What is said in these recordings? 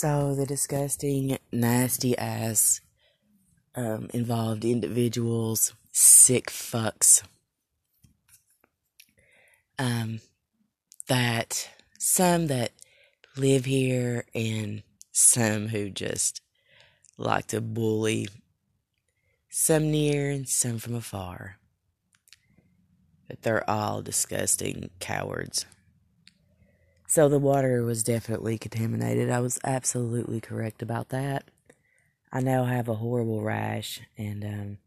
So the disgusting, nasty ass um, involved individuals, sick fucks, um, that some that live here and some who just like to bully some near and some from afar. But they're all disgusting cowards. So the water was definitely contaminated. I was absolutely correct about that. I now have a horrible rash and um,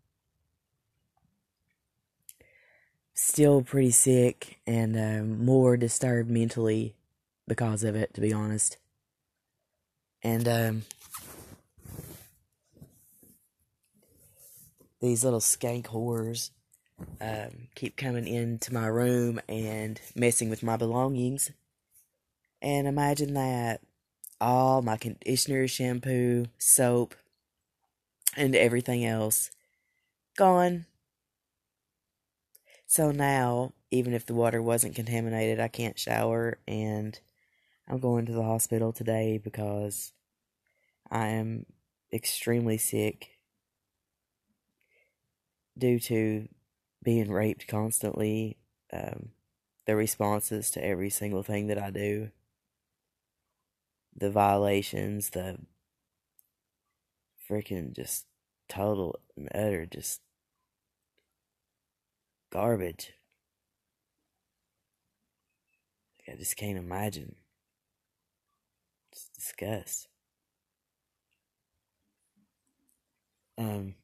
still pretty sick and um, more disturbed mentally because of it, to be honest. And um, these little skank whores um, keep coming into my room and messing with my belongings. And imagine that all my conditioner, shampoo, soap, and everything else gone. So now, even if the water wasn't contaminated, I can't shower, and I'm going to the hospital today because I am extremely sick due to being raped constantly, um, the responses to every single thing that I do the violations, the freaking just total and utter just garbage. I just can't imagine. It's disgust. Um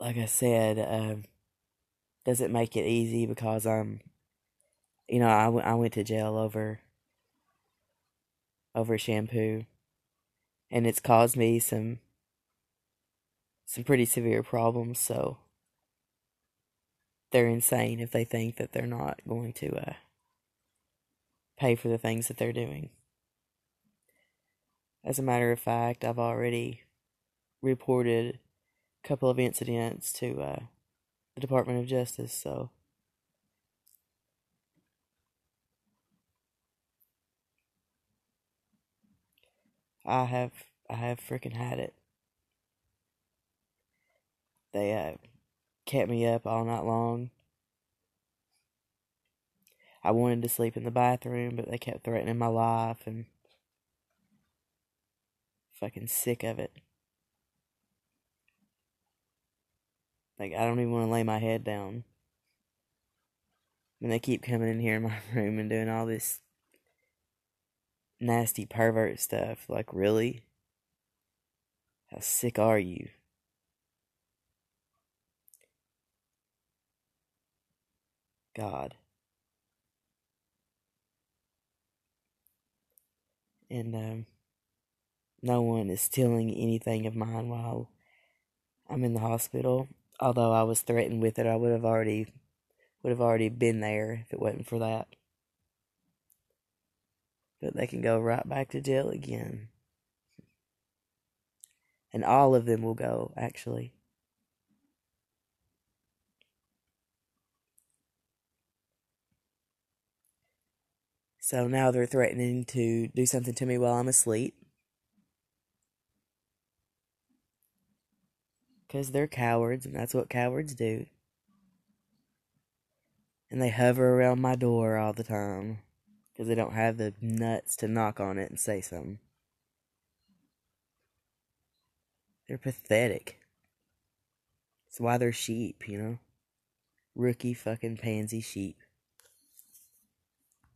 like I said, um doesn't make it easy because I'm, you know, I, w- I went to jail over over shampoo, and it's caused me some some pretty severe problems. So they're insane if they think that they're not going to uh, pay for the things that they're doing. As a matter of fact, I've already reported a couple of incidents to uh, the Department of Justice, so I have I have freaking had it. They uh, kept me up all night long. I wanted to sleep in the bathroom, but they kept threatening my life and fucking sick of it. Like, I don't even want to lay my head down. When they keep coming in here in my room and doing all this nasty pervert stuff. Like, really? How sick are you? God. And, um, no one is stealing anything of mine while I'm in the hospital although I was threatened with it, I would have already would have already been there if it wasn't for that. But they can go right back to jail again. And all of them will go, actually. So now they're threatening to do something to me while I'm asleep. Because they're cowards, and that's what cowards do. And they hover around my door all the time. Because they don't have the nuts to knock on it and say something. They're pathetic. That's why they're sheep, you know? Rookie fucking pansy sheep.